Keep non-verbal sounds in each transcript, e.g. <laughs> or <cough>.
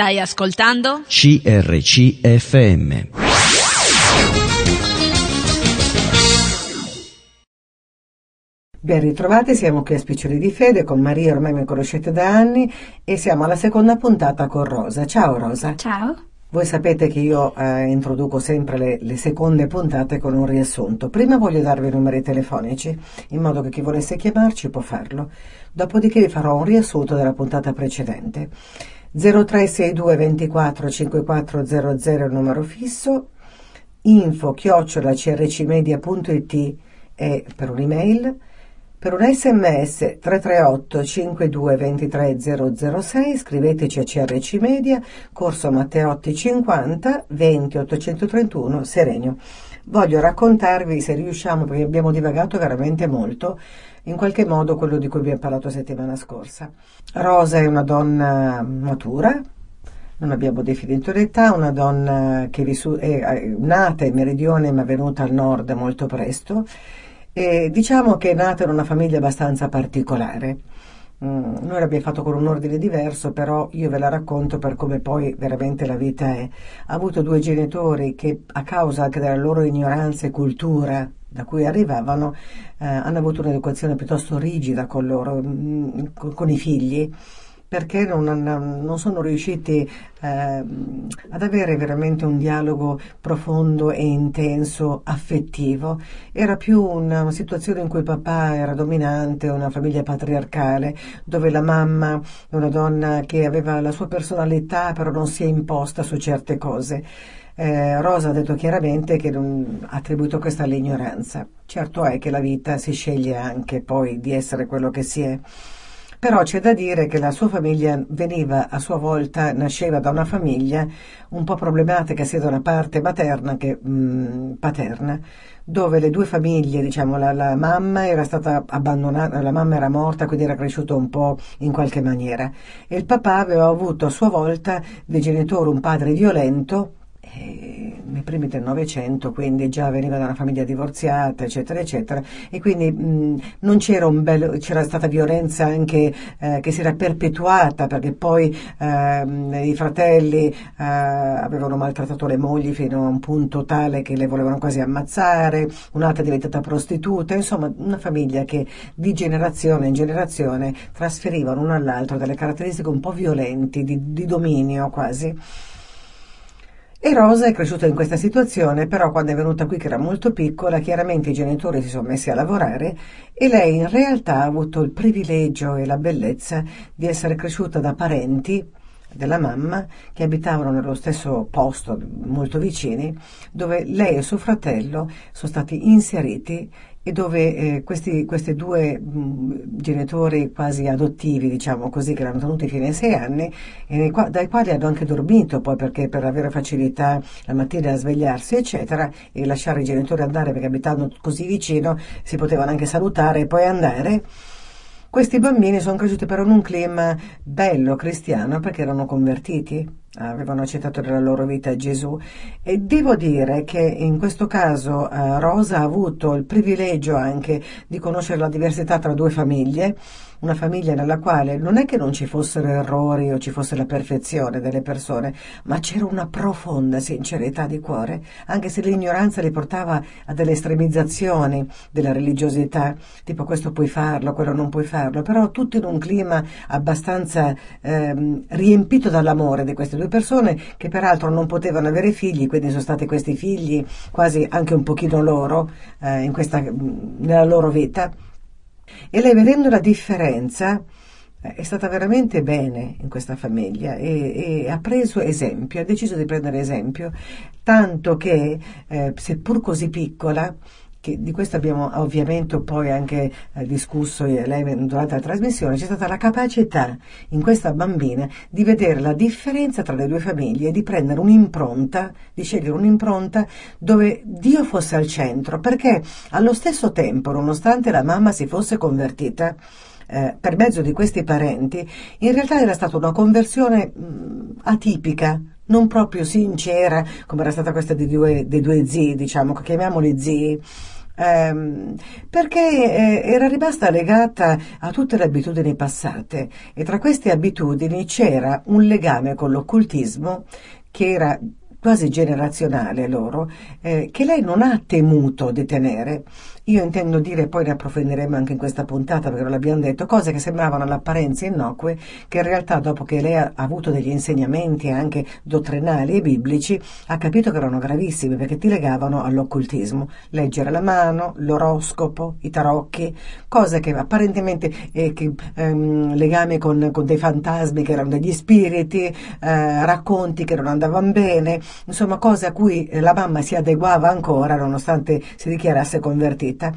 Stai ascoltando? CRCFM. Ben ritrovati, siamo qui a Spiccioli di Fede con Maria, ormai mi conoscete da anni e siamo alla seconda puntata con Rosa. Ciao Rosa. Ciao. Voi sapete che io eh, introduco sempre le, le, seconde puntate con un riassunto. Prima voglio darvi i numeri telefonici, in modo che chi volesse chiamarci può farlo. Dopodiché vi farò un riassunto della puntata precedente. 0362 24 5400 il numero fisso, info chiocciola crcmedia.it è per un'email, per un sms 338 52 23 006 scriveteci a CRC Media, Corso Matteotti 50 20 831 Serenio. Voglio raccontarvi, se riusciamo, perché abbiamo divagato veramente molto, in qualche modo quello di cui abbiamo parlato settimana scorsa. Rosa è una donna matura, non abbiamo definito l'età, una donna che è nata in meridione ma venuta al nord molto presto e diciamo che è nata in una famiglia abbastanza particolare. Mm, noi l'abbiamo fatto con un ordine diverso, però io ve la racconto per come poi veramente la vita è. Ha avuto due genitori che a causa anche della loro ignoranza e cultura da cui arrivavano, eh, hanno avuto un'educazione piuttosto rigida con loro, mm, con, con i figli perché non, non sono riusciti eh, ad avere veramente un dialogo profondo e intenso, affettivo. Era più una situazione in cui il papà era dominante, una famiglia patriarcale, dove la mamma è una donna che aveva la sua personalità, però non si è imposta su certe cose. Eh, Rosa ha detto chiaramente che non, ha attribuito questa all'ignoranza. Certo è che la vita si sceglie anche poi di essere quello che si è. Però c'è da dire che la sua famiglia veniva a sua volta, nasceva da una famiglia un po' problematica sia da una parte materna che mh, mm, paterna, dove le due famiglie, diciamo, la, la, mamma era stata abbandonata, la mamma era morta, quindi era cresciuto un po' in qualche maniera. E il papà aveva avuto a sua volta dei genitori, un padre violento, eh, nei primi del Novecento, quindi già veniva da una famiglia divorziata, eccetera, eccetera, e quindi mh, non c'era un bel, c'era stata violenza anche eh, che si era perpetuata perché poi eh, i fratelli eh, avevano maltrattato le mogli fino a un punto tale che le volevano quasi ammazzare, un'altra è diventata prostituta, insomma una famiglia che di generazione in generazione trasferiva l'uno all'altro delle caratteristiche un po' violenti, di, di dominio quasi. E Rosa è cresciuta in questa situazione, però quando è venuta qui che era molto piccola, chiaramente i genitori si sono messi a lavorare e lei in realtà ha avuto il privilegio e la bellezza di essere cresciuta da parenti della mamma che abitavano nello stesso posto, molto vicini, dove lei e suo fratello sono stati inseriti e dove eh, questi, questi due mh, genitori quasi adottivi, diciamo così, che erano tenuti fino ai sei anni, e qua, dai quali hanno anche dormito poi perché per avere facilità la mattina a svegliarsi, eccetera, e lasciare i genitori andare perché abitando così vicino si potevano anche salutare e poi andare. Questi bambini sono cresciuti però in un clima bello cristiano perché erano convertiti, avevano accettato nella loro vita Gesù. E devo dire che in questo caso eh, Rosa ha avuto il privilegio anche di conoscere la diversità tra due famiglie una famiglia nella quale non è che non ci fossero errori o ci fosse la perfezione delle persone, ma c'era una profonda sincerità di cuore, anche se l'ignoranza li portava a delle estremizzazioni della religiosità, tipo questo puoi farlo, quello non puoi farlo, però tutto in un clima abbastanza ehm, riempito dall'amore di queste due persone che peraltro non potevano avere figli, quindi sono stati questi figli quasi anche un pochino loro eh, questa, nella loro vita. E lei vedendo la differenza eh, è stata veramente bene in questa famiglia e, e, ha preso esempio, ha deciso di prendere esempio, tanto che, eh, seppur così piccola, che di questo abbiamo ovviamente poi anche eh, discusso io e lei durante la trasmissione, c'è stata la capacità in questa bambina di vedere la differenza tra le due famiglie e di prendere un'impronta, di scegliere un'impronta dove Dio fosse al centro, perché allo stesso tempo, nonostante la mamma si fosse convertita, eh, per mezzo di questi parenti, in realtà era stata una conversione mh, atipica, non proprio sincera, come era stata questa dei due, dei due zii, diciamo, chiamiamoli zii, ehm, perché eh, era rimasta legata a tutte le abitudini passate e tra queste abitudini c'era un legame con l'occultismo che era quasi generazionale loro, eh, che lei non ha temuto di tenere. Io intendo dire, poi ne approfondiremo anche in questa puntata perché non l'abbiamo detto, cose che sembravano all'apparenza innocue, che in realtà dopo che lei ha avuto degli insegnamenti anche dottrinali e biblici, ha capito che erano gravissimi perché ti legavano all'occultismo. Leggere la mano, l'oroscopo, i tarocchi, cose che apparentemente eh, che, ehm, legami con, con, dei fantasmi che erano degli spiriti, eh, racconti che non andavano bene, insomma cose a cui la mamma si adeguava ancora nonostante si dichiarasse convertita vita.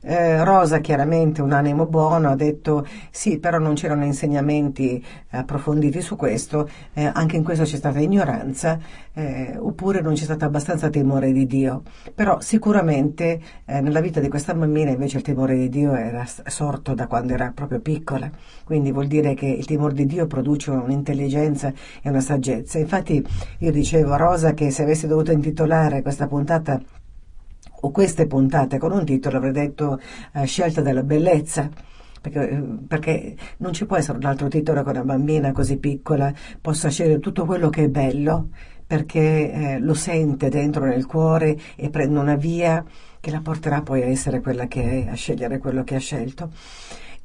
Eh, Rosa chiaramente un animo buono ha detto sì però non c'erano insegnamenti approfonditi su questo eh, anche in questo c'è stata ignoranza eh, oppure non c'è stato abbastanza temore di Dio. Però sicuramente eh, nella vita di questa bambina invece il timore di Dio era sorto da quando era proprio piccola. Quindi vuol dire che il timore di Dio produce un'intelligenza e una saggezza. Infatti io dicevo a Rosa che se avessi dovuto intitolare questa puntata o queste puntate con un titolo avrei detto eh, Scelta della bellezza. Perché, eh, perché, non ci può essere un altro titolo che una bambina così piccola possa scegliere tutto quello che è bello perché eh, lo sente dentro nel cuore e prende una via che la porterà poi a essere quella che è, a scegliere quello che ha scelto.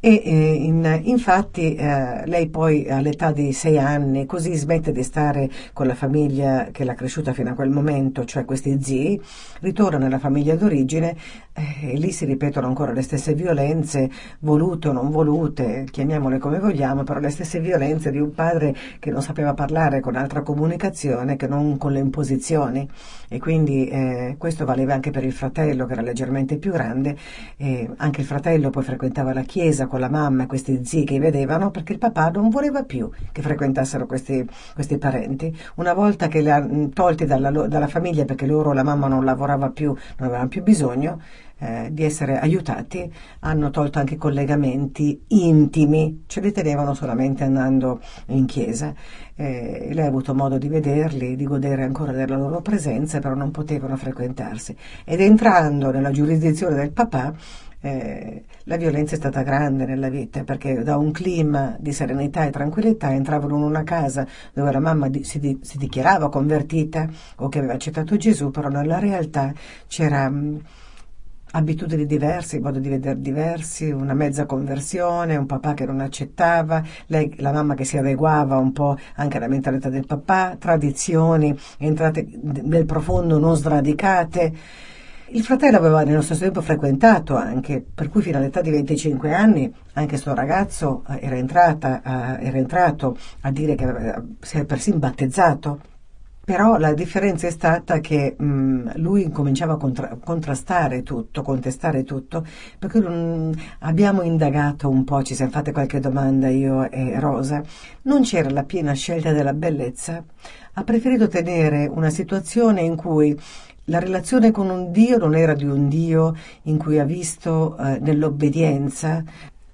E eh, in, infatti eh, lei poi all'età di sei anni così smette di stare con la famiglia che l'ha cresciuta fino a quel momento, cioè questi zii, ritorna nella famiglia d'origine e lì si ripetono ancora le stesse violenze, volute o non volute, chiamiamole come vogliamo, però le stesse violenze di un padre che non sapeva parlare con altra comunicazione che non con le imposizioni e quindi eh, questo valeva anche per il fratello che era leggermente più grande, anche il fratello poi frequentava la chiesa, con la mamma e questi zii che vedevano perché il papà non voleva più che frequentassero questi, questi parenti. Una volta che li ha tolti dalla, dalla, famiglia perché loro, la mamma non lavorava più, non avevano più bisogno, eh, di essere aiutati, hanno tolto anche collegamenti intimi, ce li tenevano solamente andando in chiesa. Eh, lei ha avuto modo di vederli, di godere ancora della loro presenza, però non potevano frequentarsi. Ed entrando nella giurisdizione del papà, eh, la violenza è stata grande nella vita perché da un clima di serenità e tranquillità entravano in una casa dove la mamma di, si, di, si, dichiarava convertita o che aveva accettato Gesù, però nella realtà c'era abitudini diverse, modi di vedere diversi, una mezza conversione, un papà che non accettava, lei, la mamma che si adeguava un po' anche alla mentalità del papà, tradizioni entrate nel profondo non sradicate. Il fratello aveva nello stesso tempo frequentato anche, per cui fino all'età di 25 anni anche questo ragazzo era, entrata, era entrato a dire che aveva, si era persino battezzato. Però la differenza è stata che mh, lui incominciava a contra- contrastare tutto, contestare tutto, per cui mh, abbiamo indagato un po', ci siamo fatte qualche domanda io e Rosa, non c'era la piena scelta della bellezza, ha preferito tenere una situazione in cui la relazione con un Dio non era di un Dio in cui ha visto eh, nell'obbedienza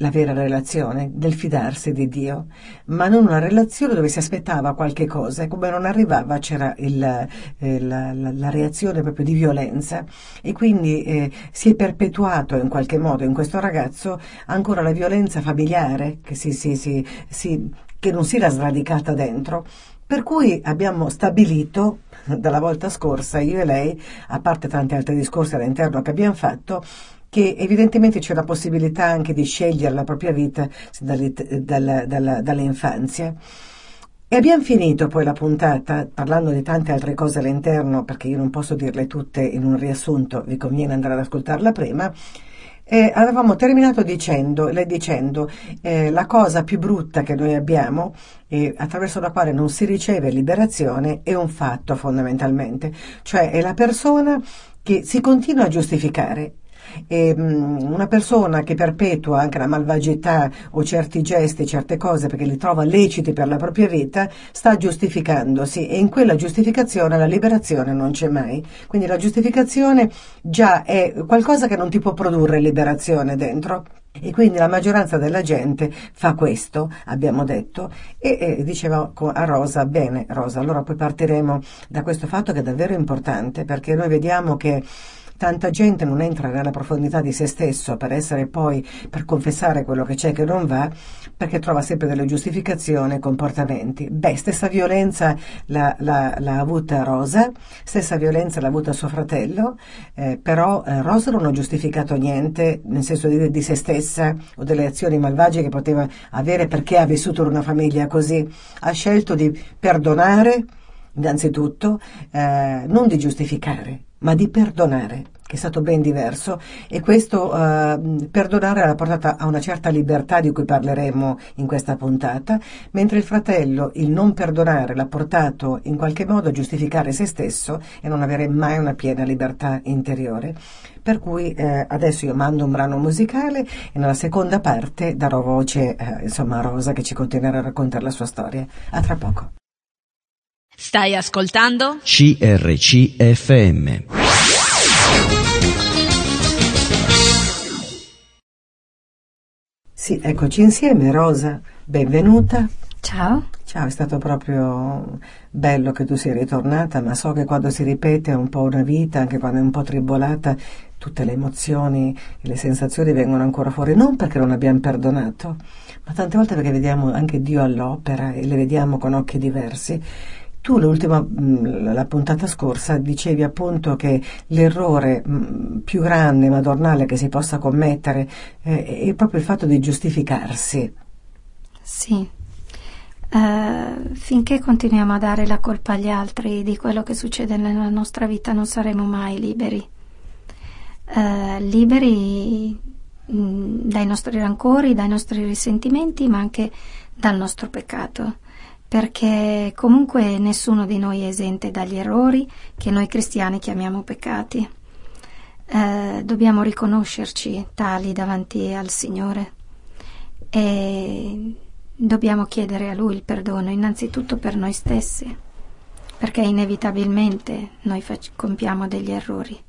la vera relazione, del fidarsi di Dio, ma non una relazione dove si aspettava qualche cosa e come non arrivava c'era il, eh, la, la, la, reazione proprio di violenza e quindi eh, si è perpetuato in qualche modo in questo ragazzo ancora la violenza familiare che, si, si, si, che non si era sradicata dentro. Per cui abbiamo stabilito <laughs> dalla volta scorsa, io e lei, a parte tanti altri discorsi all'interno che abbiamo fatto, che evidentemente c'è la possibilità anche di scegliere la propria vita dalla, dalla, dall'infanzia. E abbiamo finito poi la puntata parlando di tante altre cose all'interno, perché io non posso dirle tutte in un riassunto, vi conviene andare ad ascoltarla prima. E avevamo terminato dicendo, lei dicendo, eh, la cosa più brutta che noi abbiamo, eh, attraverso la quale non si riceve liberazione, è un fatto fondamentalmente, cioè è la persona che si continua a giustificare e, um, una persona che perpetua anche la malvagità o certi gesti, certe cose perché li trova leciti per la propria vita, sta giustificandosi e in quella giustificazione la liberazione non c'è mai. Quindi la giustificazione già è qualcosa che non ti può produrre liberazione dentro. E quindi la maggioranza della gente fa questo, abbiamo detto, e, e diceva a Rosa, bene Rosa, allora poi partiremo da questo fatto che è davvero importante, perché noi vediamo che tanta gente non entra nella profondità di se stesso per essere poi, per confessare quello che c'è che non va, perché trova sempre delle giustificazioni e comportamenti. Beh, stessa violenza l'ha, avuta Rosa, stessa violenza l'ha avuta suo fratello, eh, però eh, Rosa non ha giustificato niente, nel senso di, di se stessa o delle azioni malvagie che poteva avere perché ha vissuto in una famiglia così. Ha scelto di perdonare, innanzitutto, eh, non di giustificare, ma di perdonare che è stato ben diverso e questo eh, perdonare l'ha portata a una certa libertà di cui parleremo in questa puntata, mentre il fratello il non perdonare l'ha portato in qualche modo a giustificare se stesso e non avere mai una piena libertà interiore. Per cui eh, adesso io mando un brano musicale e nella seconda parte darò voce eh, insomma a Rosa che ci continuerà a raccontare la sua storia. A tra poco. Stai ascoltando? CRCFM. Sì, eccoci insieme, Rosa, benvenuta. Ciao. Ciao, è stato proprio bello che tu sia ritornata, ma so che quando si ripete un po' una vita, anche quando è un po' tribolata, tutte le emozioni e le sensazioni vengono ancora fuori, non perché non abbiamo perdonato, ma tante volte perché vediamo anche Dio all'opera e le vediamo con occhi diversi tu l'ultima, mm, la puntata scorsa, dicevi appunto che l'errore mm, più grande, madornale che si possa commettere eh, è proprio il fatto di giustificarsi. Sì. Uh, finché continuiamo a dare la colpa agli altri di quello che succede nella nostra vita non saremo mai liberi. Uh, liberi mh, mm, dai nostri rancori, dai nostri risentimenti, ma anche dal nostro peccato perché comunque nessuno di noi è esente dagli errori che noi cristiani chiamiamo peccati. Eh, dobbiamo riconoscerci tali davanti al Signore e dobbiamo chiedere a Lui il perdono innanzitutto per noi stessi, perché inevitabilmente noi fac- compiamo degli errori.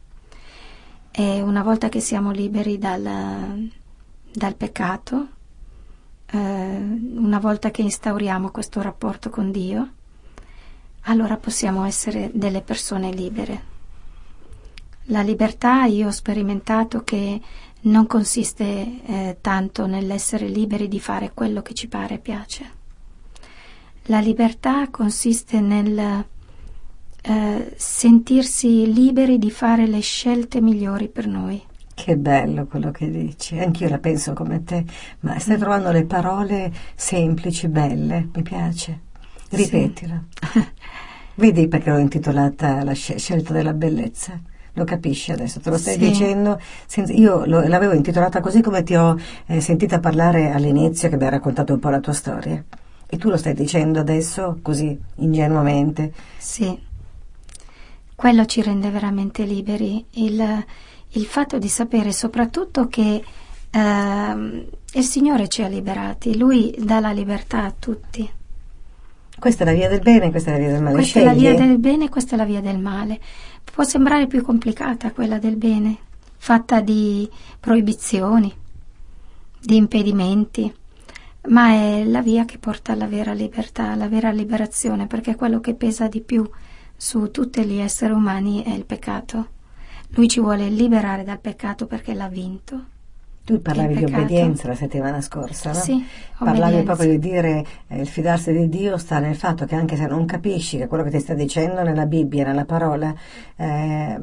E una volta che siamo liberi dal, dal peccato, eh, una volta che instauriamo questo rapporto con Dio, allora possiamo essere delle persone libere. La libertà io ho sperimentato che non consiste eh, tanto nell'essere liberi di fare quello che ci pare e piace. La libertà consiste nel eh, sentirsi liberi di fare le scelte migliori per noi. Che bello quello che dici, anch'io la penso come te, ma stai mm. trovando le parole semplici, belle, mi piace. Ripetila. Sì. <laughs> Vedi perché l'ho intitolata La scelta della bellezza? Lo capisci adesso, te lo stai sì. dicendo? Senza, io lo, l'avevo intitolata così come ti ho eh, sentita parlare all'inizio che mi hai raccontato un po' la tua storia. E tu lo stai dicendo adesso così ingenuamente? Sì. Quello ci rende veramente liberi. Il, il fatto di sapere soprattutto che eh, il Signore ci ha liberati, Lui dà la libertà a tutti. Questa è la via del bene, questa è la via del male. Questa Scegli. è la via del bene, questa è la via del male. Può sembrare più complicata quella del bene, fatta di proibizioni, di impedimenti, ma è la via che porta alla vera libertà, alla vera liberazione, perché quello che pesa di più su tutti gli esseri umani è il peccato. Lui ci vuole liberare dal peccato perché l'ha vinto. Tu parlavi di obbedienza la settimana scorsa, no? Sì, Parlavi obbedienza. proprio di dire eh, il fidarsi di Dio sta nel fatto che anche se non capisci che quello che ti sta dicendo nella Bibbia, nella parola, eh,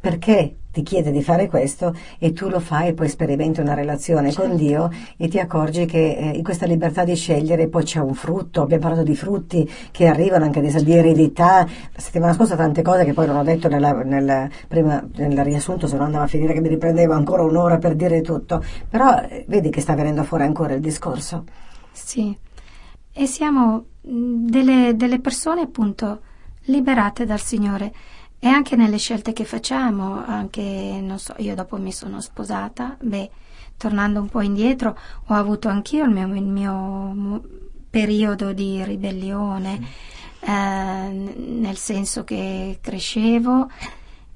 perché ti chiede di fare questo e tu lo fai e poi sperimenti una relazione certo. con Dio e ti accorgi che eh, in questa libertà di scegliere poi c'è un frutto, abbiamo parlato di frutti che arrivano anche di eredità, la settimana scorsa tante cose che poi non ho detto nella, nella, prima, nel riassunto se no andava a finire che mi riprendevo ancora un'ora per dire tutto, però eh, vedi che sta venendo fuori ancora il discorso. Sì, e siamo delle, delle persone appunto liberate dal Signore e anche nelle scelte che facciamo, anche, non so, io dopo mi sono sposata, beh, tornando un po' indietro, ho avuto anch'io il mio, il mio periodo di ribellione, eh, nel senso che crescevo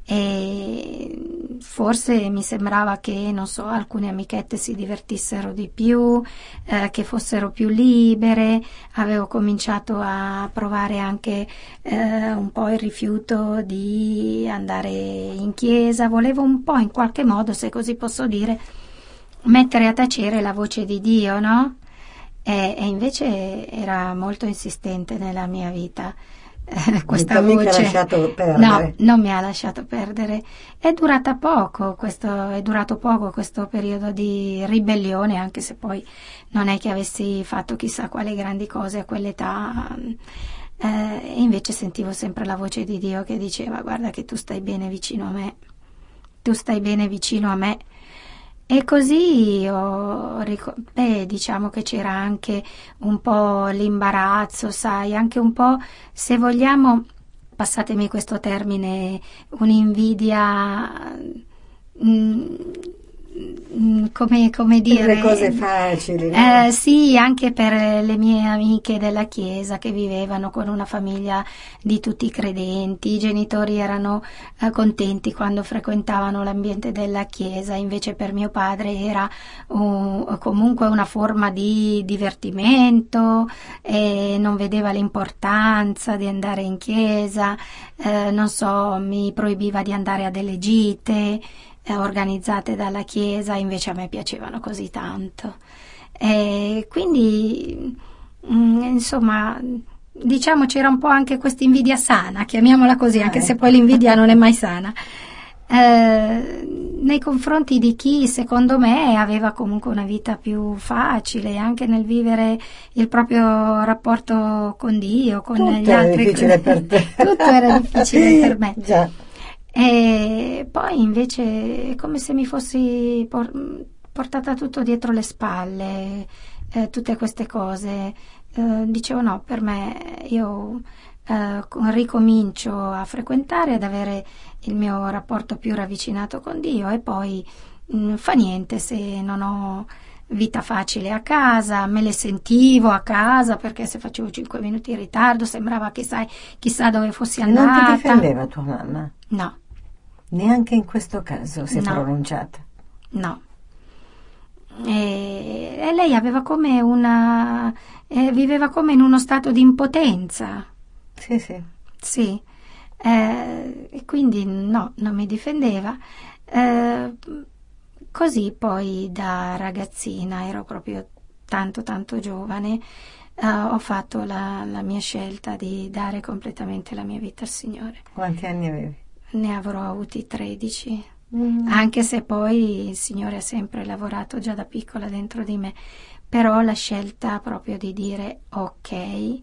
e forse mi sembrava che, non so, alcune amichette si divertissero di più, eh, che fossero più libere, avevo cominciato a provare anche eh, un po' il rifiuto di andare in chiesa, volevo un po' in qualche modo, se così posso dire, mettere a tacere la voce di Dio, no? E, e invece era molto insistente nella mia vita eh, questa non voce. No, non mi ha lasciato perdere. È durata poco, questo, è durato poco questo periodo di ribellione, anche se poi non è che avessi fatto chissà quali grandi cose a quell'età. Eh, e invece sentivo sempre la voce di Dio che diceva guarda che tu stai bene vicino a me, tu stai bene vicino a me e così ho, beh, diciamo che c'era anche un po' l'imbarazzo, sai, anche un po', se vogliamo, passatemi questo termine, un'invidia mh, Mm, come, come dire... Le cose facili. No? Eh, sì, anche per le mie amiche della chiesa che vivevano con una famiglia di tutti i credenti. I genitori erano eh, contenti quando frequentavano l'ambiente della chiesa, invece per mio padre era un, comunque una forma di divertimento e non vedeva l'importanza di andare in chiesa, eh, non so, mi proibiva di andare a delle gite eh, organizzate dalla Chiesa, invece a me piacevano così tanto. E quindi, mh, mm, insomma, diciamo c'era un po' anche questa invidia sana, chiamiamola così, anche se poi l'invidia non è mai sana. Eh, nei confronti di chi secondo me aveva comunque una vita più facile anche nel vivere il proprio rapporto con Dio, con Tutto gli altri. Tutto era difficile per te. Tutto era difficile <laughs> per me. Già. E poi invece è come se mi fossi por- portata tutto dietro le spalle, eh, tutte queste cose. Eh, dicevo no, per me io eh, ricomincio a frequentare, ad avere il mio rapporto più ravvicinato con Dio e poi mh, mm, fa niente se non ho vita facile a casa, me le sentivo a casa perché se facevo 5 minuti in ritardo sembrava che sai chissà dove fossi andata. Non ti difendeva tua mamma? No. Neanche in questo caso si è No. pronunciata. No. E, e lei aveva come una. eh, viveva come in uno stato di impotenza. Sì, sì. Sì. Eh, e quindi no, non mi difendeva. Eh, così poi da ragazzina, ero proprio tanto tanto giovane, eh, ho fatto la, la mia scelta di dare completamente la mia vita al Signore. Quanti anni avevi? Ne avrò avuti 13. Mm. anche se poi il Signore ha sempre lavorato già da piccola dentro di me, però la scelta proprio di dire ok,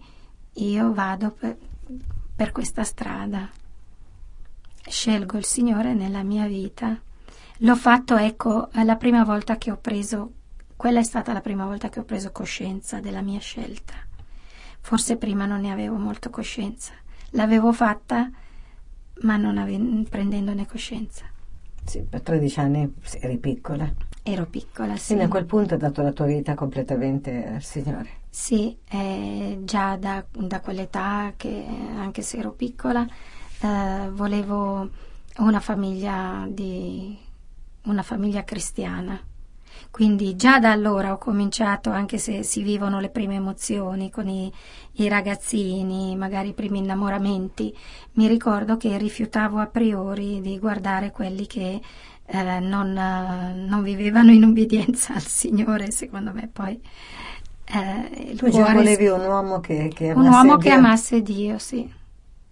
io vado per, per questa strada, scelgo il Signore nella mia vita. L'ho fatto, ecco, la prima volta che ho preso, quella è stata la prima volta che ho preso coscienza della mia scelta. Forse prima non ne avevo molto coscienza. L'avevo fatta, ma non ave- prendendone coscienza. Sì, per 13 anni eri piccola. Ero piccola, sì. Quindi a quel punto hai dato la tua vita completamente al Signore. Sì, eh, già da, da quell'età che anche se ero piccola eh, volevo una famiglia di una famiglia cristiana. Quindi già da allora ho cominciato, anche se si vivono le prime emozioni con i, i ragazzini, magari i primi innamoramenti, mi ricordo che rifiutavo a priori di guardare quelli che eh, non, non vivevano in ubbidienza al Signore, secondo me poi. eh, Tu già volevi un uomo che, che un amasse uomo che Dio. amasse Dio, sì.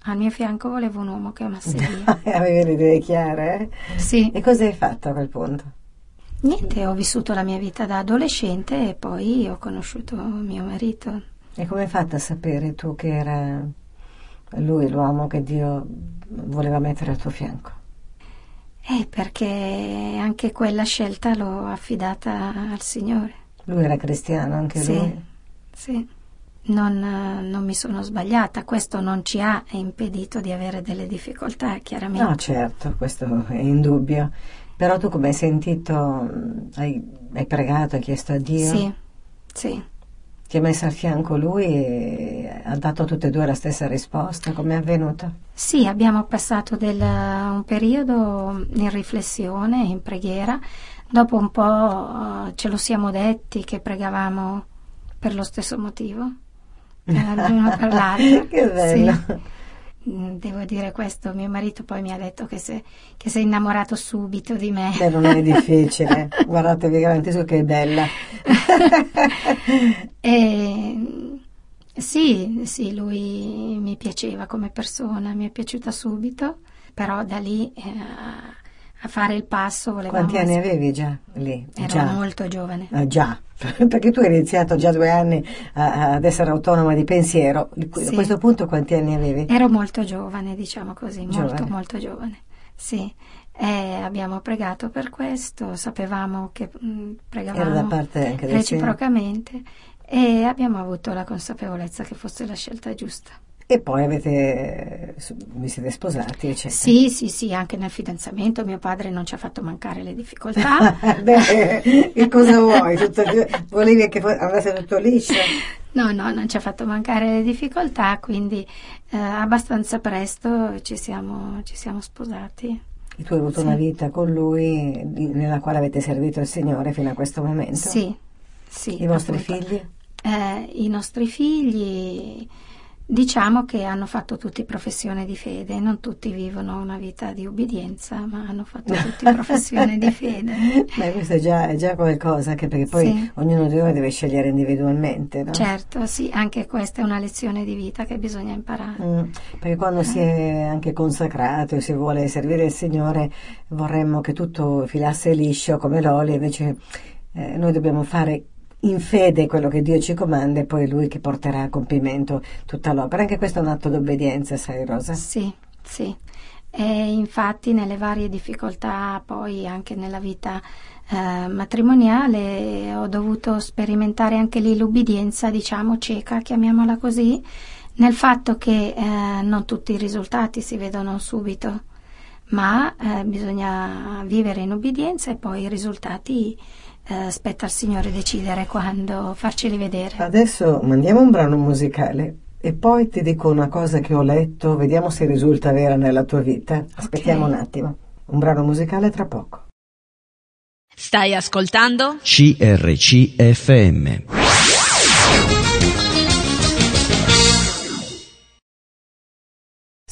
Al mio fianco volevo un uomo che amasse <laughs> Dio. Avevi le idee chiare? eh? Sì. E cosa hai fatto a quel punto? Niente, ho vissuto la mia vita da adolescente e poi ho conosciuto mio marito. E come hai fatto a sapere tu che era lui l'uomo che Dio voleva mettere al tuo fianco? Eh, perché anche quella scelta l'ho affidata al Signore. Lui era cristiano anche Sì, lui? sì. Non, non mi sono sbagliata, questo non ci ha impedito di avere delle difficoltà, chiaramente. No, certo, questo è indubbio. Però tu come hai sentito? Hai, hai pregato, hai chiesto a Dio? Sì, sì, Ti ha messo al fianco lui e ha dato a tutte e due la stessa risposta? Come è avvenuto? Sì, abbiamo passato del, un periodo in riflessione, in preghiera. Dopo un po' uh, ce lo siamo detti che pregavamo per lo stesso motivo, <laughs> eh, l'uno per l'altro. che bello! Sì. Mm, devo dire questo, mio marito poi mi ha detto che, se, che sei innamorato subito di me. Beh, non è <laughs> difficile, guardate, vi garantisco che è bella. <laughs> e, sì, sì, lui mi piaceva come persona, mi è piaciuta subito, però da lì eh, a fare il passo volevamo... Quanti anni avevi già lì? Ero già. molto giovane. Ah, già, <laughs> perché tu hai iniziato già due anni a, ad essere autonoma di pensiero. Sì. A questo punto quanti anni avevi? Ero molto giovane, diciamo così, molto Giovane. molto giovane. Sì, e abbiamo pregato per questo, sapevamo che mh, pregavamo reciprocamente e abbiamo avuto la consapevolezza che fosse la scelta giusta. E poi avete, vi siete sposati, eccetera. Sì, sì, sì, anche nel fidanzamento mio padre non ci ha fatto mancare le difficoltà. <laughs> Beh, che cosa vuoi? Tutto, volevi che andasse tutto liscio? No, no, non ci ha fatto mancare le difficoltà, quindi eh, abbastanza presto ci siamo, ci siamo sposati. E tu hai avuto Sì. una vita con lui nella quale avete servito il Signore fino a questo momento? Sì, sì. I vostri appunto. figli? Eh, I nostri figli diciamo che hanno fatto tutti professione di fede, non tutti vivono una vita di ubbidienza, ma hanno fatto tutti <laughs> professione di fede. Beh, questo è già, è già qualcosa, anche perché poi Sì. ognuno di noi deve scegliere individualmente, no? Certo, sì, anche questa è una lezione di vita che bisogna imparare. Mm, perché quando si è anche consacrati o si vuole servire il Signore vorremmo che tutto filasse liscio come l'olio, invece eh, noi dobbiamo fare in fede quello che Dio ci comanda e poi è Lui che porterà a compimento tutta l'opera. Anche questo è un atto d'obbedienza, sai Rosa? Sì, sì. E infatti nelle varie difficoltà, poi anche nella vita eh, matrimoniale, ho dovuto sperimentare anche lì l'ubbidienza, diciamo, cieca, chiamiamola così, nel fatto che eh, non tutti i risultati si vedono subito, ma eh, bisogna vivere in ubbidienza e poi i risultati eh, spetta al Signore decidere quando farceli vedere. Adesso mandiamo un brano musicale e poi ti dico una cosa che ho letto, vediamo se risulta vera nella tua vita. Aspettiamo Ok. un attimo. Un brano musicale tra poco. Stai ascoltando? CRCFM.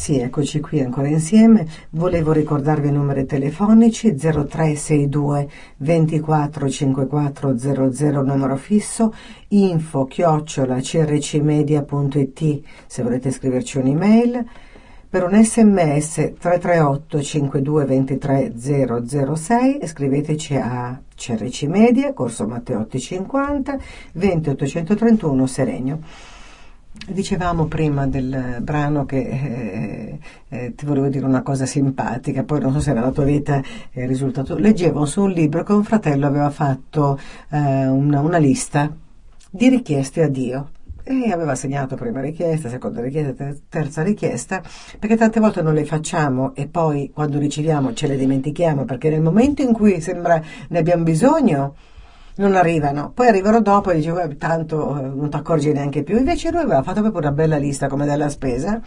Sì, eccoci qui ancora insieme. Volevo ricordarvi i numeri telefonici 0362 24 54 00 numero fisso, info chiocciola crcmedia.it se volete scriverci un'email. Per un sms 338 52 23 006 e scriveteci a CRC Media, Corso Matteotti 50, 20 831 Seregno. Dicevamo prima del brano che eh, eh, ti volevo dire una cosa simpatica, poi non so se nella tua vita è risultato. Leggevo su un libro che un fratello aveva fatto eh, una, una lista di richieste a Dio e aveva segnato prima richiesta, seconda richiesta, ter- terza richiesta, perché tante volte non le facciamo e poi quando riceviamo ce le dimentichiamo perché nel momento in cui sembra ne abbiamo bisogno non arrivano, poi arrivano dopo e dicevo "Eh, tanto eh, non ti accorgi neanche più, invece lui aveva fatto proprio una bella lista come della spesa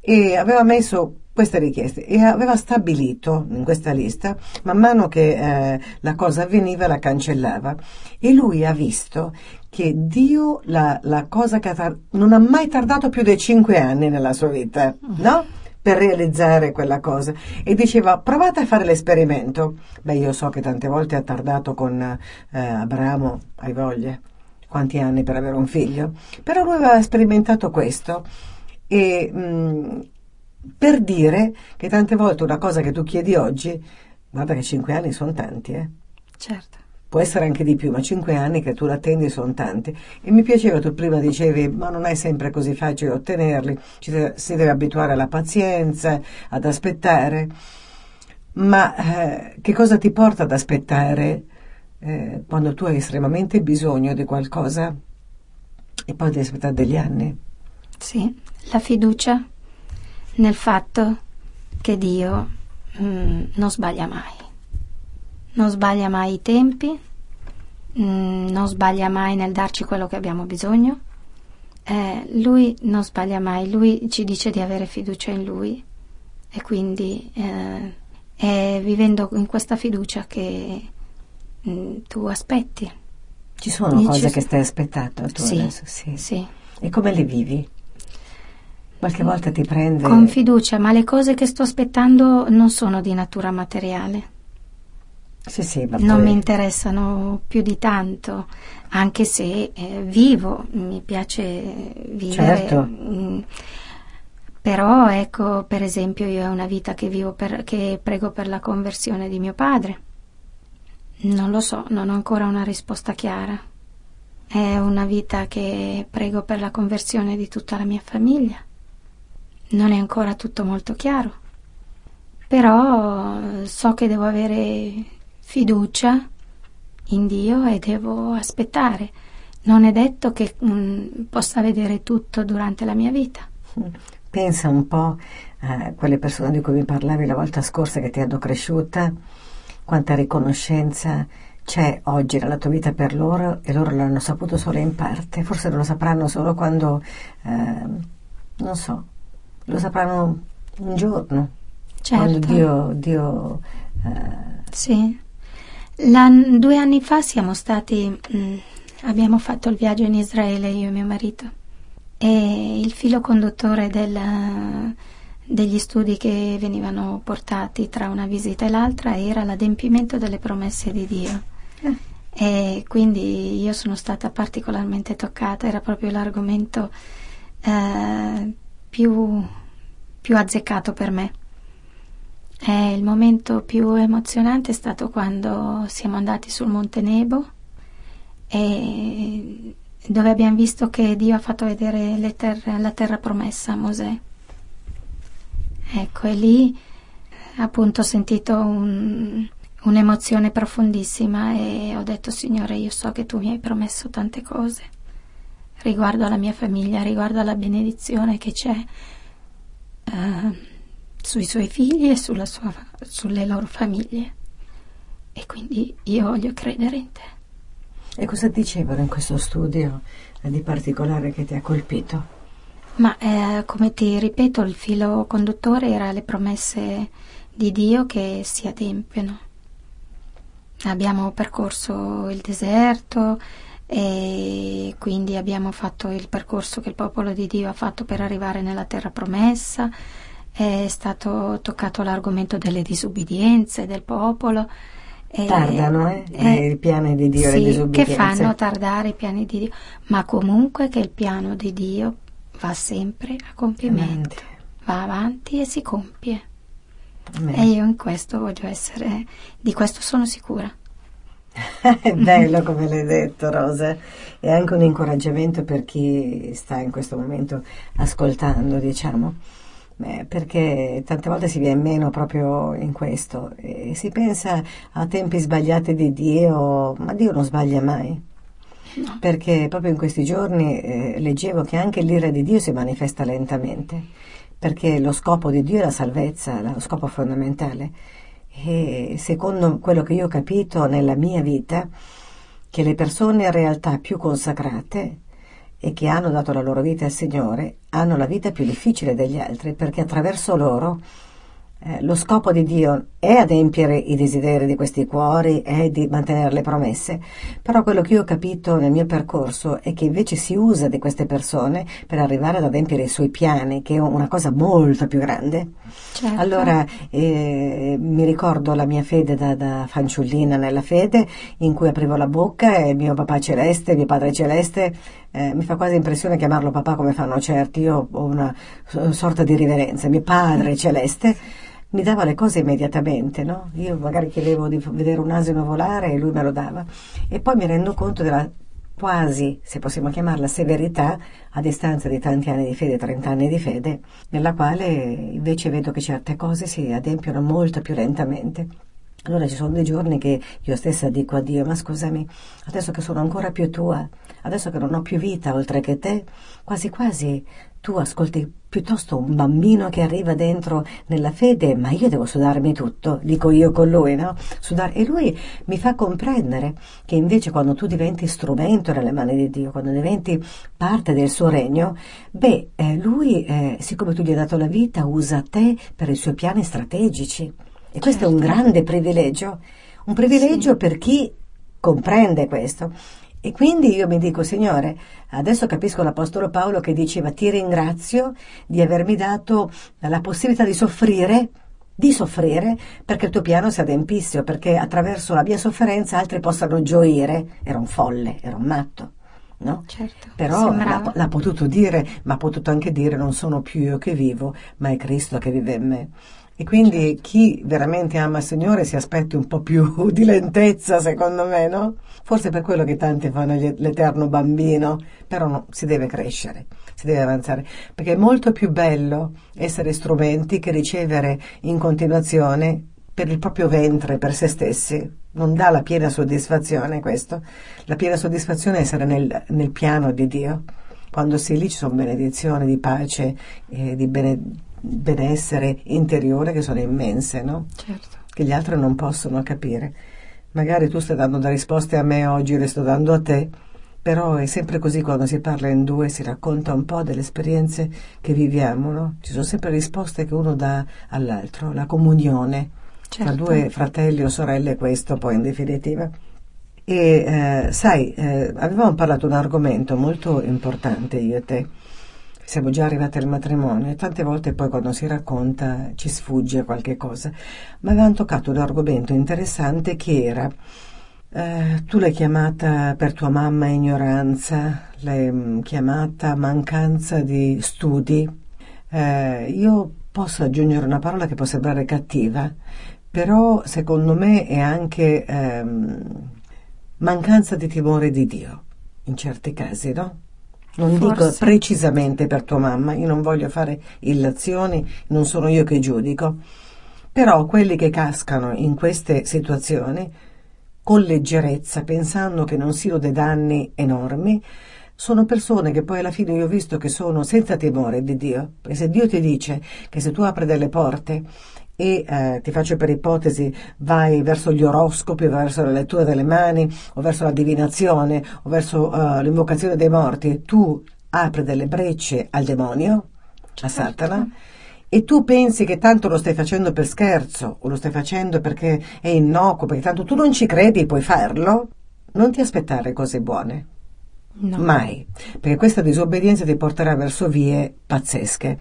e aveva messo queste richieste e aveva stabilito in questa lista, man mano che eh, la cosa avveniva la cancellava. E lui ha visto che Dio la, la cosa che ha non ha mai tardato più di cinque anni nella sua vita, no? Per realizzare quella cosa e diceva provate a fare l'esperimento. Beh, io so che tante volte ha tardato con eh, Abramo, hai voglia, quanti anni per avere un figlio, però lui aveva sperimentato questo e mh, per dire che tante volte una cosa che tu chiedi oggi, guarda che cinque anni sono tanti, eh. Certo. Può essere anche di più, ma cinque anni che tu l'attendi sono tanti. E mi piaceva, tu prima dicevi, ma non è sempre così facile ottenerli, ci deve- si deve abituare alla pazienza, ad aspettare. Ma eh, che cosa ti porta ad aspettare eh, quando tu hai estremamente bisogno di qualcosa e poi devi aspettare degli anni? Sì, la fiducia nel fatto che Dio mm, non sbaglia mai. Non sbaglia mai i tempi, mm, non sbaglia mai nel darci quello che abbiamo bisogno. Eh, lui non sbaglia mai, lui ci dice di avere fiducia in lui e quindi eh, è vivendo in questa fiducia che mh, mm, tu aspetti. Ci sono Dici, cose che stai aspettando tu sì, adesso? Sì. sì. E come le vivi? Qualche volta ti prende... Con fiducia, ma le cose che sto aspettando non sono di natura materiale. Sì, sì, non poi... mi interessano più di tanto, anche se eh, vivo, mi piace vivere. Certo. Mh, mm, però ecco, per esempio, io ho una vita che vivo per, che prego per la conversione di mio padre. Non lo so, non ho ancora una risposta chiara. È una vita che prego per la conversione di tutta la mia famiglia. Non è ancora tutto molto chiaro. Però so che devo avere fiducia in Dio e devo aspettare. Non è detto che mh, mm, possa vedere tutto durante la mia vita. Pensa un po' a quelle persone di cui mi parlavi la volta scorsa che ti hanno cresciuta, quanta riconoscenza c'è oggi nella tua vita per loro e loro l'hanno saputo solo in parte, forse lo sapranno solo quando, eh, non so, lo sapranno un giorno, certo. quando Dio... Dio eh, sì. La, due anni fa siamo stati, mm, abbiamo fatto il viaggio in Israele, io e mio marito e il filo conduttore del, degli studi che venivano portati tra una visita e l'altra era l'adempimento delle promesse di Dio. Eh. E quindi io sono stata particolarmente toccata, era proprio l'argomento eh, più, più azzeccato per me. E il momento più emozionante è stato quando siamo andati sul Monte Nebo e dove abbiamo visto che Dio ha fatto vedere terre, la terra promessa a Mosè. Ecco, e lì appunto ho sentito un, un'emozione profondissima e ho detto Signore, io so che tu mi hai promesso tante cose riguardo alla mia famiglia, riguardo alla benedizione che c'è uh, sui suoi figli e sua, sulle loro famiglie. E quindi io voglio credere in te. E cosa dicevano in questo studio di particolare che ti ha colpito? Ma eh, come ti ripeto, il filo conduttore era le promesse di Dio che si adempiono. Abbiamo percorso il deserto e quindi abbiamo fatto il percorso che il popolo di Dio ha fatto per arrivare nella terra promessa. È stato toccato l'argomento delle disubbidienze del popolo Tardano, eh? eh, i piani di Dio, sì, le disobbedienze. che fanno tardare i piani di Dio, ma comunque che il piano di Dio va sempre a compimento, Amen. va avanti e si compie. Amen. E io in questo voglio essere, di questo sono sicura. <laughs> È bello come l'hai detto Rosa, è anche un incoraggiamento per chi sta in questo momento ascoltando, diciamo Beh, perché tante volte si viene meno proprio in questo e si pensa a tempi sbagliati di Dio, ma Dio non sbaglia mai. No. Perché proprio in questi giorni eh, leggevo che anche l'ira di Dio si manifesta lentamente, perché lo scopo di Dio è la salvezza, lo scopo fondamentale. E secondo quello che io ho capito nella mia vita, che le persone in realtà più consacrate e che hanno dato la loro vita al Signore hanno la vita più difficile degli altri perché attraverso loro eh, lo scopo di Dio è adempiere i desideri di questi cuori, è di mantenere le promesse, però quello che io ho capito nel mio percorso è che invece si usa di queste persone per arrivare ad adempiere i suoi piani, che è una cosa molto più grande. Certo. Allora eh, mi ricordo la mia fede da, da, fanciullina nella fede, in cui aprivo la bocca e mio papà celeste, mio padre celeste, eh, mi fa quasi impressione chiamarlo papà come fanno certi, io ho una sorta di riverenza, mio padre celeste mi dava le cose immediatamente, no? Io magari chiedevo di vedere un asino volare e lui me lo dava. E poi mi rendo conto della quasi, se possiamo chiamarla, severità a distanza di tanti anni di fede, 30 anni di fede, nella quale invece vedo che certe cose si adempiono molto più lentamente. Allora ci sono dei giorni che io stessa dico a Dio, ma scusami, adesso che sono ancora più tua, adesso che non ho più vita oltre che te, quasi quasi tu ascolti piuttosto un bambino che arriva dentro nella fede, ma io devo sudarmi tutto, dico io con lui, no? Sudare. E lui mi fa comprendere che invece quando tu diventi strumento nelle mani di Dio, quando diventi parte del suo regno, beh, eh, lui, eh, siccome tu gli hai dato la vita, usa te per i suoi piani strategici. E questo certo. è un certo. grande privilegio, un privilegio sì. per chi comprende questo. E quindi io mi dico, Signore, adesso capisco l'Apostolo Paolo che diceva ti ringrazio di avermi dato la possibilità di soffrire, di soffrire perché il tuo piano si adempisse, perché attraverso la mia sofferenza altri possano gioire. Era un folle, era un matto. No? Certo, Però l'ha, l'ha, potuto dire, ma ha potuto anche dire non sono più io che vivo, ma è Cristo che vive in me. E quindi chi veramente ama il Signore si aspetti un po' più <laughs> di lentezza, secondo me, no? Forse per quello che tanti fanno l'eterno bambino, però no, si deve crescere, si deve avanzare, perché è molto più bello essere strumenti che ricevere in continuazione per il proprio ventre, per se stessi. Non dà la piena soddisfazione questo. La piena soddisfazione è essere nel, nel piano di Dio. Quando sei lì ci sono benedizioni di pace e di benedizione benessere interiore che sono immense, no? Certo. Che gli altri non possono capire. Magari tu stai dando delle risposte a me oggi, le sto dando a te, però è sempre così quando si parla in due, si racconta un po' delle esperienze che viviamo, no? Ci sono sempre risposte che uno dà all'altro, la comunione certo. tra due fratelli o sorelle, questo poi in definitiva. E eh, sai, eh, avevamo parlato di un argomento molto importante io e te siamo già arrivati al matrimonio e tante volte poi quando si racconta ci sfugge qualche cosa, ma avevamo toccato un argomento interessante che era eh, tu l'hai chiamata per tua mamma ignoranza, l'hai mm, chiamata mancanza di studi. Eh, io posso aggiungere una parola che può sembrare cattiva, però secondo me è anche ehm, mancanza di timore di Dio, in certi casi, no? Non Forse. dico precisamente per tua mamma, io non voglio fare illazioni, non sono io che giudico, però quelli che cascano in queste situazioni con leggerezza, pensando che non siano dei danni enormi, sono persone che poi alla fine io ho visto che sono senza timore di Dio. Perché se Dio ti dice che se tu apri delle porte e eh, ti faccio per ipotesi vai verso gli oroscopi, verso la lettura delle mani o verso la divinazione o verso uh, l'invocazione dei morti, tu apri delle brecce al demonio, certo. a Satana, e tu pensi che tanto lo stai facendo per scherzo o lo stai facendo perché è innocuo, perché tanto tu non ci credi, puoi farlo, non ti aspettare cose buone. No. Mai, perché questa disobbedienza ti porterà verso vie pazzesche.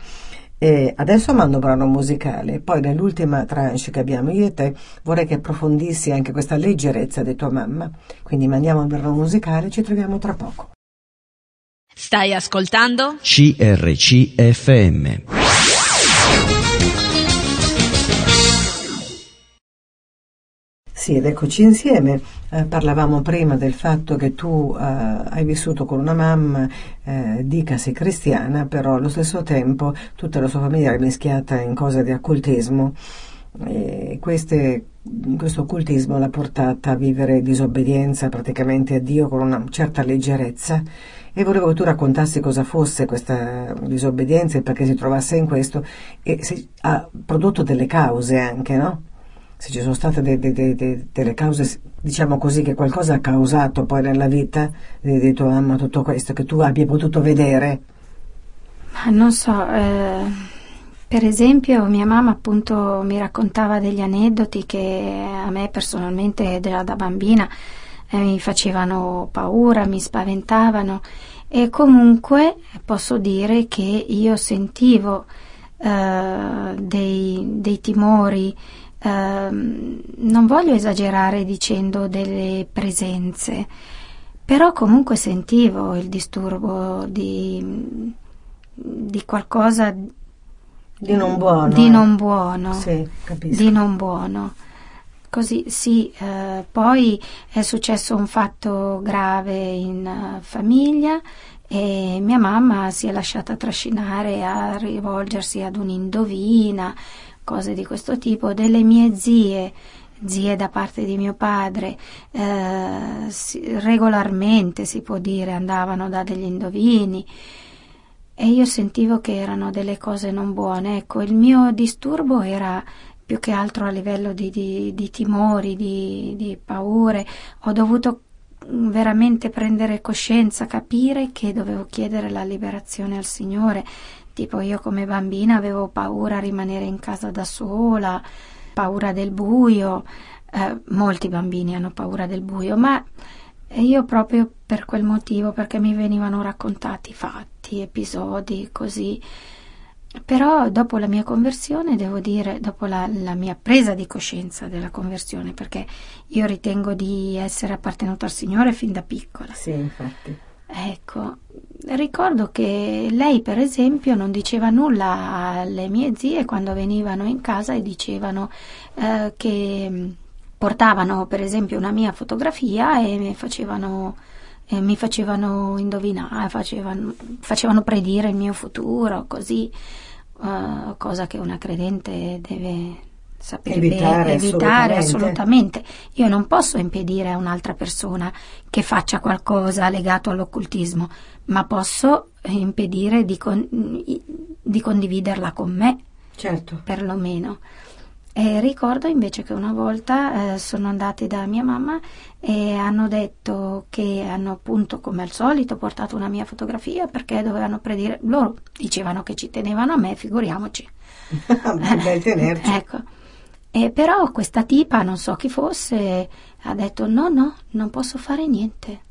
E adesso mando un brano musicale, poi nell'ultima tranche che abbiamo io e te vorrei che approfondissi anche questa leggerezza di tua mamma. Quindi mandiamo un brano musicale e ci troviamo tra poco. Stai ascoltando? CRCFM. Sì, ed eccoci insieme. Eh, parlavamo prima del fatto che tu eh, hai vissuto con una mamma, eh, dicasi cristiana, però allo stesso tempo tutta la sua famiglia era mischiata in cose di occultismo. E queste, questo occultismo l'ha portata a vivere disobbedienza praticamente a Dio con una certa leggerezza e volevo che tu raccontassi cosa fosse questa disobbedienza e perché si trovasse in questo e se ha prodotto delle cause anche, no? Se ci sono state de, de, de, delle cause, diciamo così, che qualcosa ha causato poi nella vita di, di tua mamma tutto questo, che tu abbia potuto vedere? Non so, eh, per esempio mia mamma appunto mi raccontava degli aneddoti che a me personalmente già da bambina eh, mi facevano paura, mi spaventavano e comunque posso dire che io sentivo eh, dei, dei timori, Ehm, non voglio esagerare dicendo delle presenze, però comunque sentivo il disturbo di, di qualcosa di non buono. Di eh. non buono. Sì. Di non buono. Così sì, eh, poi è successo un fatto grave in uh, famiglia e mia mamma si è lasciata trascinare a rivolgersi ad un'indovina cose di questo tipo, delle mie zie, zie da parte di mio padre, eh, regolarmente si può dire andavano da degli indovini e io sentivo che erano delle cose non buone. Ecco, il mio disturbo era più che altro a livello di, di, di timori, di, di paure. Ho dovuto veramente prendere coscienza, capire che dovevo chiedere la liberazione al Signore. Tipo io come bambina avevo paura a rimanere in casa da sola, paura del buio. Eh, molti bambini hanno paura del buio, ma io proprio per quel motivo, perché mi venivano raccontati fatti, episodi così. Però dopo la mia conversione, devo dire, dopo la, la, mia presa di coscienza della conversione, perché io ritengo di essere appartenuta al Signore fin da piccola. Sì, infatti. Ecco, ricordo che lei, per esempio, non diceva nulla alle mie zie quando venivano in casa e dicevano eh, che portavano, per esempio, una mia fotografia e facevano eh, mi facevano indovinare, facevano, facevano, predire il mio futuro, così, uh, cosa che una credente deve sapere evitare, evitare assolutamente. assolutamente. Io non posso impedire a un'altra persona che faccia qualcosa legato all'occultismo, ma posso impedire di, con, di condividerla con me, certo. perlomeno. E ricordo invece che una volta eh, sono andati da mia mamma e hanno detto che hanno appunto come al solito portato una mia fotografia perché dovevano predire, loro dicevano che ci tenevano a me, figuriamoci. <laughs> Bel <laughs> tenerci. ecco. E però questa tipa, non so chi fosse, ha detto no, no, non posso fare niente,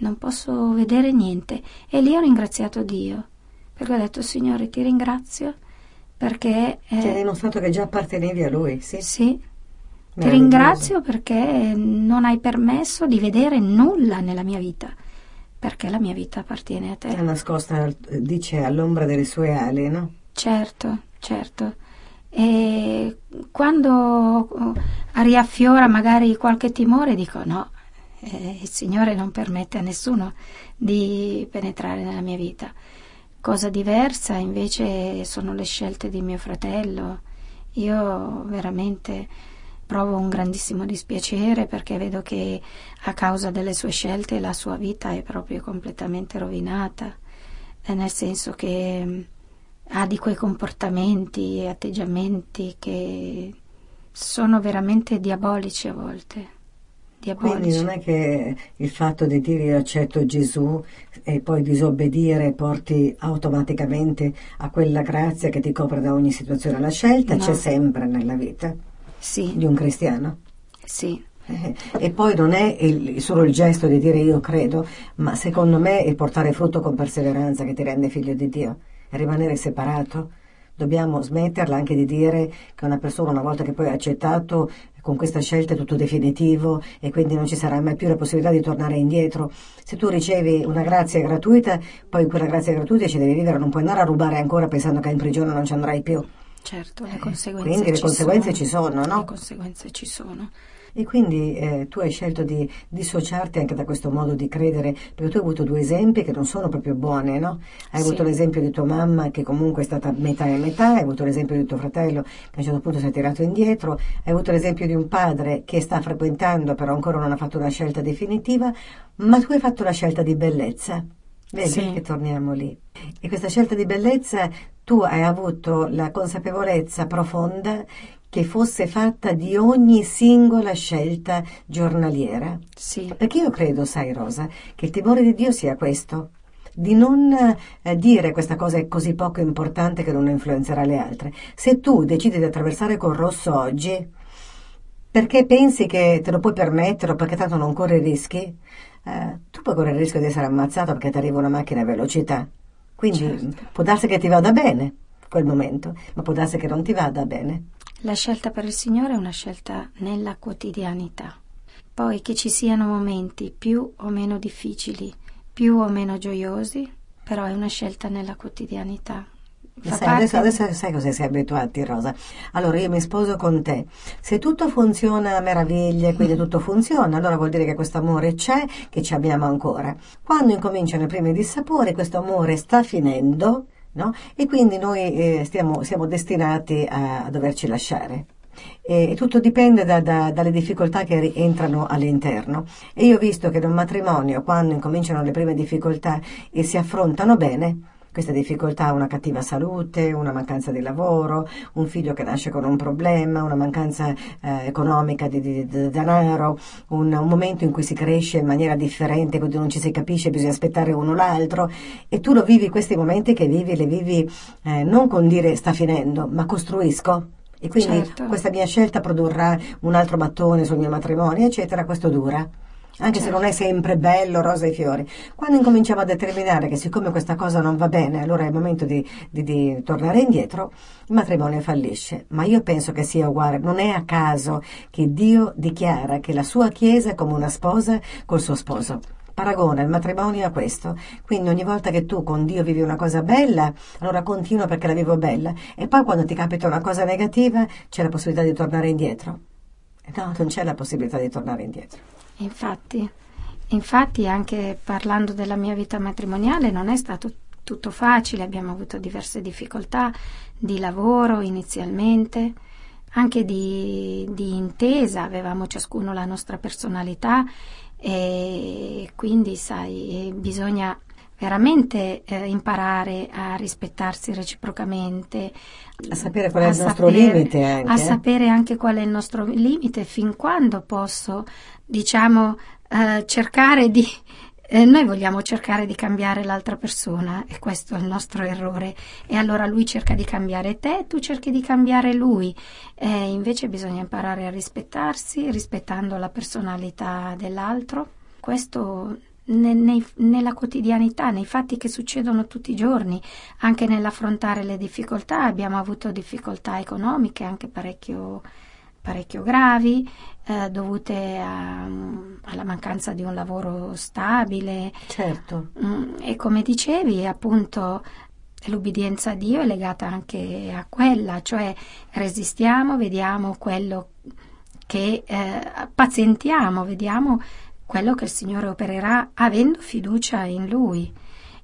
non posso vedere niente. E lì ho ringraziato Dio, perché ho detto Signore ti ringrazio perché... Eh, ti hai dimostrato che già appartenevi a Lui, sì? Sì. Ti ringrazio perché non hai permesso di vedere nulla nella mia vita, perché la mia vita appartiene a te. È nascosta, dice, all'ombra delle sue ali, no? Certo, certo. E quando riaffiora magari qualche timore, dico no, eh, il Signore non permette a nessuno di penetrare nella mia vita. Cosa diversa invece sono le scelte di mio fratello. Io veramente provo un grandissimo dispiacere perché vedo che a causa delle sue scelte la sua vita è proprio completamente rovinata, nel senso che ha di quei comportamenti e atteggiamenti che sono veramente diabolici a volte. Diabolici. Quindi non è che il fatto di dire io accetto Gesù e poi disobbedire porti automaticamente a quella grazia che ti copre da ogni situazione. La scelta No. c'è sempre nella vita Sì, di un cristiano. sì, Eh, E poi non è il- solo il gesto di dire io credo, ma secondo me il portare frutto con perseveranza che ti rende figlio di Dio, rimanere separato. Dobbiamo smetterla anche di dire che una persona una volta che poi ha accettato con questa scelta è tutto definitivo e quindi non ci sarà mai più la possibilità di tornare indietro. Se tu ricevi una grazia gratuita, poi in quella grazia gratuita ci devi vivere, non puoi andare a rubare ancora pensando che in prigione non ci andrai più. certo, le conseguenze quindi le ci conseguenze sono. ci sono, no? Le conseguenze ci sono. E quindi eh, tu hai scelto di dissociarti anche da questo modo di credere, perché tu hai avuto due esempi che non sono proprio buoni, no? Hai Sì. avuto l'esempio di tua mamma che comunque è stata metà e metà, hai avuto l'esempio di tuo fratello che a un certo punto si è tirato indietro, hai avuto l'esempio di un padre che sta frequentando però ancora non ha fatto una scelta definitiva, ma tu hai fatto la scelta di bellezza. Vedi Sì. che torniamo lì. E questa scelta di bellezza tu hai avuto la consapevolezza profonda che fosse fatta di ogni singola scelta giornaliera. Sì, Perché io credo, sai Rosa, che il timore di Dio sia questo, di non eh, dire questa cosa è così poco importante che non influenzerà le altre. Se tu decidi di attraversare col rosso oggi, perché pensi che te lo puoi permettere o perché tanto non corri rischi, eh, tu puoi correre il rischio di essere ammazzato perché ti arriva una macchina a velocità. Quindi Certo. può darsi che ti vada bene quel momento, ma può darsi che non ti vada bene. La scelta per il Signore è una scelta nella quotidianità. Poi che ci siano momenti più o meno difficili, più o meno gioiosi, però è una scelta nella quotidianità. Sai, adesso, adesso sai cosa sei abituati, Rosa? Allora io mi sposo con te. Se tutto funziona a meraviglia, quindi tutto funziona, allora vuol dire che questo amore c'è, che ci abbiamo ancora. Quando incominciano i primi dissapori, questo amore sta finendo, no? E quindi noi eh, stiamo- siamo destinati a, a doverci lasciare. E tutto dipende da- da- dalle difficoltà che entrano all'interno. E io ho visto che in un matrimonio, quando incominciano le prime difficoltà e si affrontano bene, queste difficoltà, una cattiva salute, una mancanza di lavoro, un figlio che nasce con un problema, una mancanza eh, economica di, di, di denaro, un, un, momento in cui si cresce in maniera differente, quando non ci si capisce, bisogna aspettare uno l'altro e tu lo vivi questi momenti che vivi, le vivi eh, non con dire sta finendo, ma costruisco. E quindi certo. questa mia scelta produrrà un altro mattone sul mio matrimonio, eccetera, questo dura anche certo. se non è sempre bello, rosa e fiori. Quando incominciamo a determinare che siccome questa cosa non va bene, allora è il momento di, di, di, tornare indietro, il matrimonio fallisce. Ma io penso che sia uguale, non è a caso che Dio dichiara che la sua Chiesa è come una sposa col suo sposo. Paragona il matrimonio a questo. Quindi ogni volta che tu con Dio vivi una cosa bella, allora continua perché la vivo bella. E poi quando ti capita una cosa negativa, c'è la possibilità di tornare indietro. No, non c'è la possibilità di tornare indietro. Infatti, infatti anche parlando della mia vita matrimoniale non è stato tutto facile, abbiamo avuto diverse difficoltà di lavoro inizialmente, anche di, di intesa, avevamo ciascuno la nostra personalità e quindi sai, bisogna veramente eh, imparare a rispettarsi reciprocamente. A sapere qual è il nostro sapere, limite anche. A sapere anche qual è il nostro limite, fin quando posso, diciamo, eh, cercare di... Eh, noi vogliamo cercare di cambiare l'altra persona e questo è il nostro errore. E allora lui cerca di cambiare te tu cerchi di cambiare lui. E invece bisogna imparare a rispettarsi rispettando la personalità dell'altro. Questo ne, nei, nella quotidianità, nei fatti che succedono tutti i giorni, anche nell'affrontare le difficoltà. Abbiamo avuto difficoltà economiche anche parecchio, parecchio gravi, eh, dovute a, alla mancanza di un lavoro stabile. Certo. Mm, e come dicevi, appunto, l'ubbidienza a Dio è legata anche a quella, cioè resistiamo, vediamo quello che eh, pazientiamo, vediamo quello che il Signore opererà avendo fiducia in Lui.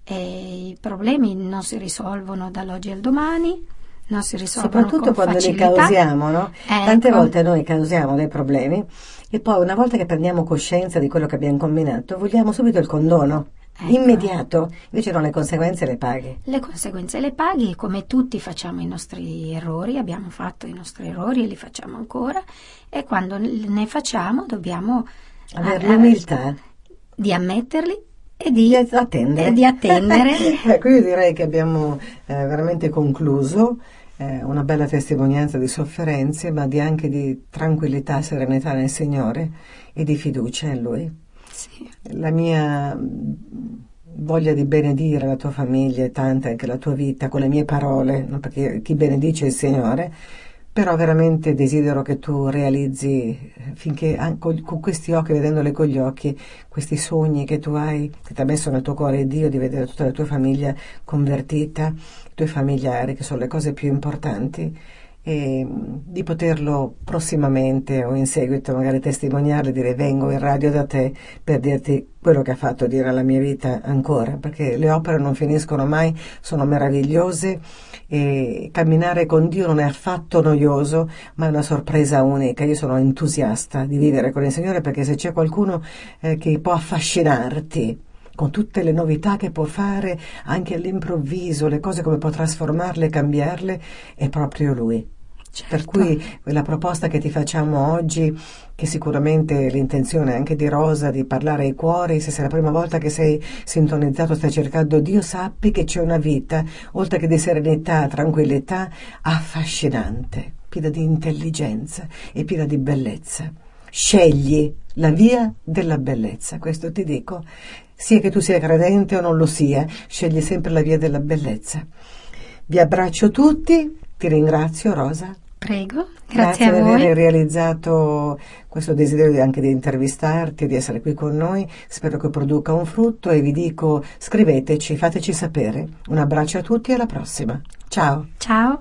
E I problemi non si risolvono dall'oggi al domani, non si risolvono Soprattutto quando facilità. li causiamo, no? Ecco. Tante volte noi causiamo dei problemi e poi una volta che prendiamo coscienza di quello che abbiamo combinato, vogliamo subito il condono. Ecco. Immediato, invece non le conseguenze le paghi. Le conseguenze le paghi, come tutti facciamo i nostri errori, abbiamo fatto i nostri errori e li facciamo ancora, e quando ne facciamo dobbiamo avere l'umiltà di ammetterli e di, di attendere. E di attendere. <laughs> ecco, io direi che abbiamo eh, veramente concluso eh, una bella testimonianza di sofferenze, ma di anche di tranquillità, serenità nel Signore e di fiducia in Lui. Sì. La mia voglia di benedire la tua famiglia e tanta anche la tua vita con le mie parole, perché chi benedice il Signore però veramente desidero che tu realizzi eh, finché con questi occhi, vedendole con gli occhi, questi sogni che tu hai, che ti ha messo nel tuo cuore Dio di vedere tutta la tua famiglia convertita, i tuoi familiari, che sono le cose più importanti e di poterlo prossimamente o in seguito magari testimoniare, dire vengo in radio da te per dirti quello che ha fatto dire alla mia vita ancora, perché le opere non finiscono mai, sono meravigliose e camminare con Dio non è affatto noioso, ma è una sorpresa unica. Io sono entusiasta di vivere con il Signore perché se c'è qualcuno eh, che può affascinarti, con tutte le novità che può fare anche all'improvviso, le cose come può trasformarle e cambiarle, è proprio lui. Certo. Per cui quella proposta che ti facciamo oggi, che sicuramente l'intenzione anche di Rosa di parlare ai cuori, se sei la prima volta che sei sintonizzato, stai cercando Dio, sappi che c'è una vita, oltre che di serenità, tranquillità, affascinante, piena di intelligenza e piena di bellezza. Scegli la via della bellezza, questo ti dico sia che tu sia credente o non lo sia, scegli sempre la via della bellezza. Vi abbraccio tutti, ti ringrazio Rosa. Prego, grazie, grazie a di voi. aver realizzato questo desiderio anche di intervistarti, di essere qui con noi. Spero che produca un frutto e vi dico scriveteci, fateci sapere. Un abbraccio a tutti e alla prossima. Ciao. Ciao.